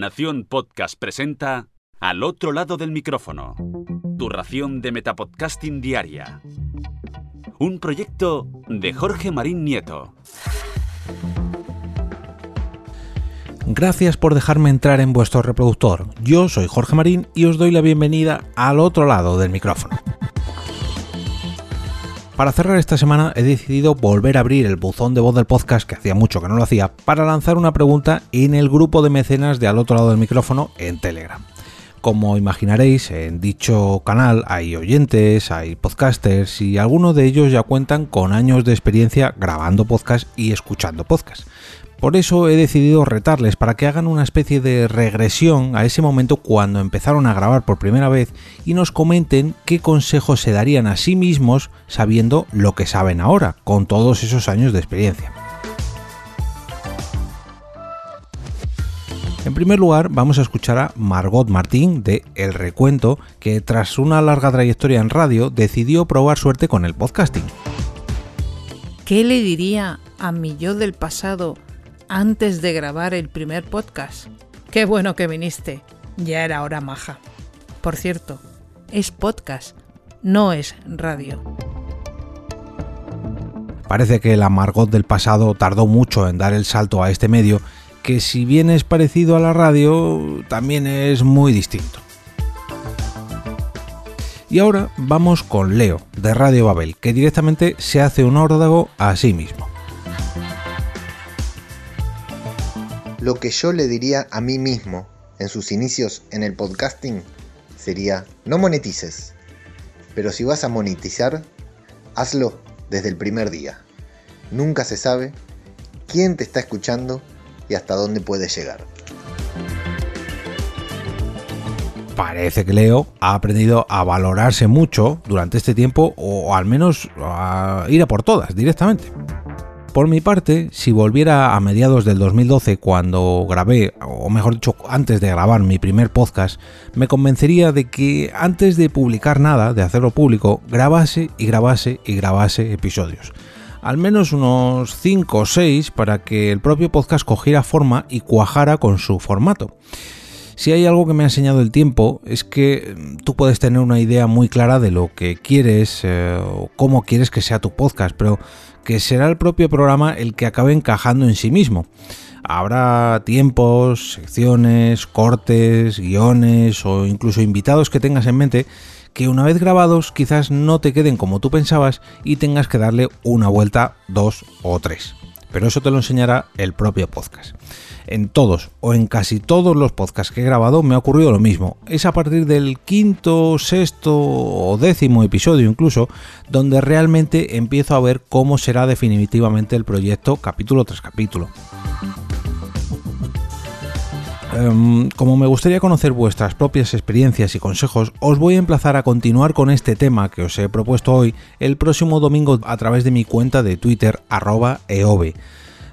Nación Podcast presenta Al otro lado del micrófono. Tu ración de Metapodcasting Diaria. Un proyecto de Jorge Marín Nieto. Gracias por dejarme entrar en vuestro reproductor. Yo soy Jorge Marín y os doy la bienvenida al otro lado del micrófono. Para cerrar esta semana he decidido volver a abrir el buzón de voz del podcast, que hacía mucho que no lo hacía, para lanzar una pregunta en el grupo de mecenas de al otro lado del micrófono en Telegram. Como imaginaréis, en dicho canal hay oyentes, hay podcasters y algunos de ellos ya cuentan con años de experiencia grabando podcast y escuchando podcast. Por eso he decidido retarles para que hagan una especie de regresión a ese momento cuando empezaron a grabar por primera vez y nos comenten qué consejos se darían a sí mismos sabiendo lo que saben ahora, con todos esos años de experiencia. En primer lugar, vamos a escuchar a Margot Martín de El Recuento, que tras una larga trayectoria en radio decidió probar suerte con el podcasting. ¿Qué le diría a mi yo del pasado antes de grabar el primer podcast. Qué bueno que viniste. Ya era hora maja. Por cierto, es podcast, no es radio. Parece que la Margot del pasado tardó mucho en dar el salto a este medio, que si bien es parecido a la radio, también es muy distinto. Y ahora vamos con Leo, de Radio Babel, que directamente se hace un órdago a sí mismo. Lo que yo le diría a mí mismo en sus inicios en el podcasting sería, no monetices, pero si vas a monetizar, hazlo desde el primer día. Nunca se sabe quién te está escuchando y hasta dónde puedes llegar. Parece que Leo ha aprendido a valorarse mucho durante este tiempo o al menos a ir a por todas directamente. Por mi parte, si volviera a mediados del 2012 cuando grabé, o mejor dicho, antes de grabar mi primer podcast, me convencería de que antes de publicar nada, de hacerlo público, grabase y grabase y grabase episodios. Al menos unos 5 o 6 para que el propio podcast cogiera forma y cuajara con su formato. Si hay algo que me ha enseñado el tiempo es que mm, tú puedes tener una idea muy clara de lo que quieres eh, o cómo quieres que sea tu podcast, pero que será el propio programa el que acabe encajando en sí mismo. Habrá tiempos, secciones, cortes, guiones o incluso invitados que tengas en mente que una vez grabados quizás no te queden como tú pensabas y tengas que darle una vuelta, dos o tres. Pero eso te lo enseñará el propio podcast en todos o en casi todos los podcasts que he grabado me ha ocurrido lo mismo. Es a partir del quinto, sexto o décimo episodio incluso donde realmente empiezo a ver cómo será definitivamente el proyecto capítulo tras capítulo. Em, como me gustaría conocer vuestras propias experiencias y consejos, os voy a emplazar a continuar con este tema que os he propuesto hoy el próximo domingo a través de mi cuenta de Twitter arroba eove.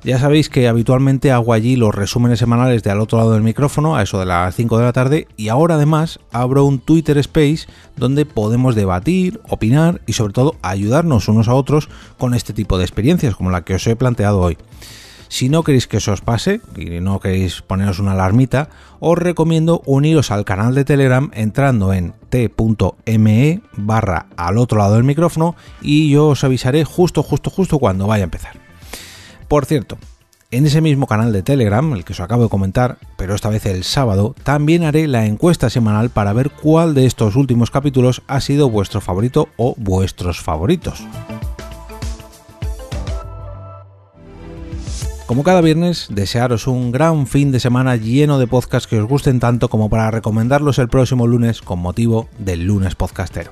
Ya sabéis que habitualmente hago allí los resúmenes semanales de al otro lado del micrófono, a eso de las 5 de la tarde, y ahora además abro un Twitter Space donde podemos debatir, opinar y sobre todo ayudarnos unos a otros con este tipo de experiencias como la que os he planteado hoy. Si no queréis que eso os pase y no queréis poneros una alarmita, os recomiendo uniros al canal de Telegram entrando en t.me barra al otro lado del micrófono y yo os avisaré justo, justo, justo cuando vaya a empezar. Por cierto, en ese mismo canal de Telegram, el que os acabo de comentar, pero esta vez el sábado, también haré la encuesta semanal para ver cuál de estos últimos capítulos ha sido vuestro favorito o vuestros favoritos. Como cada viernes, desearos un gran fin de semana lleno de podcasts que os gusten tanto como para recomendarlos el próximo lunes con motivo del lunes podcastero.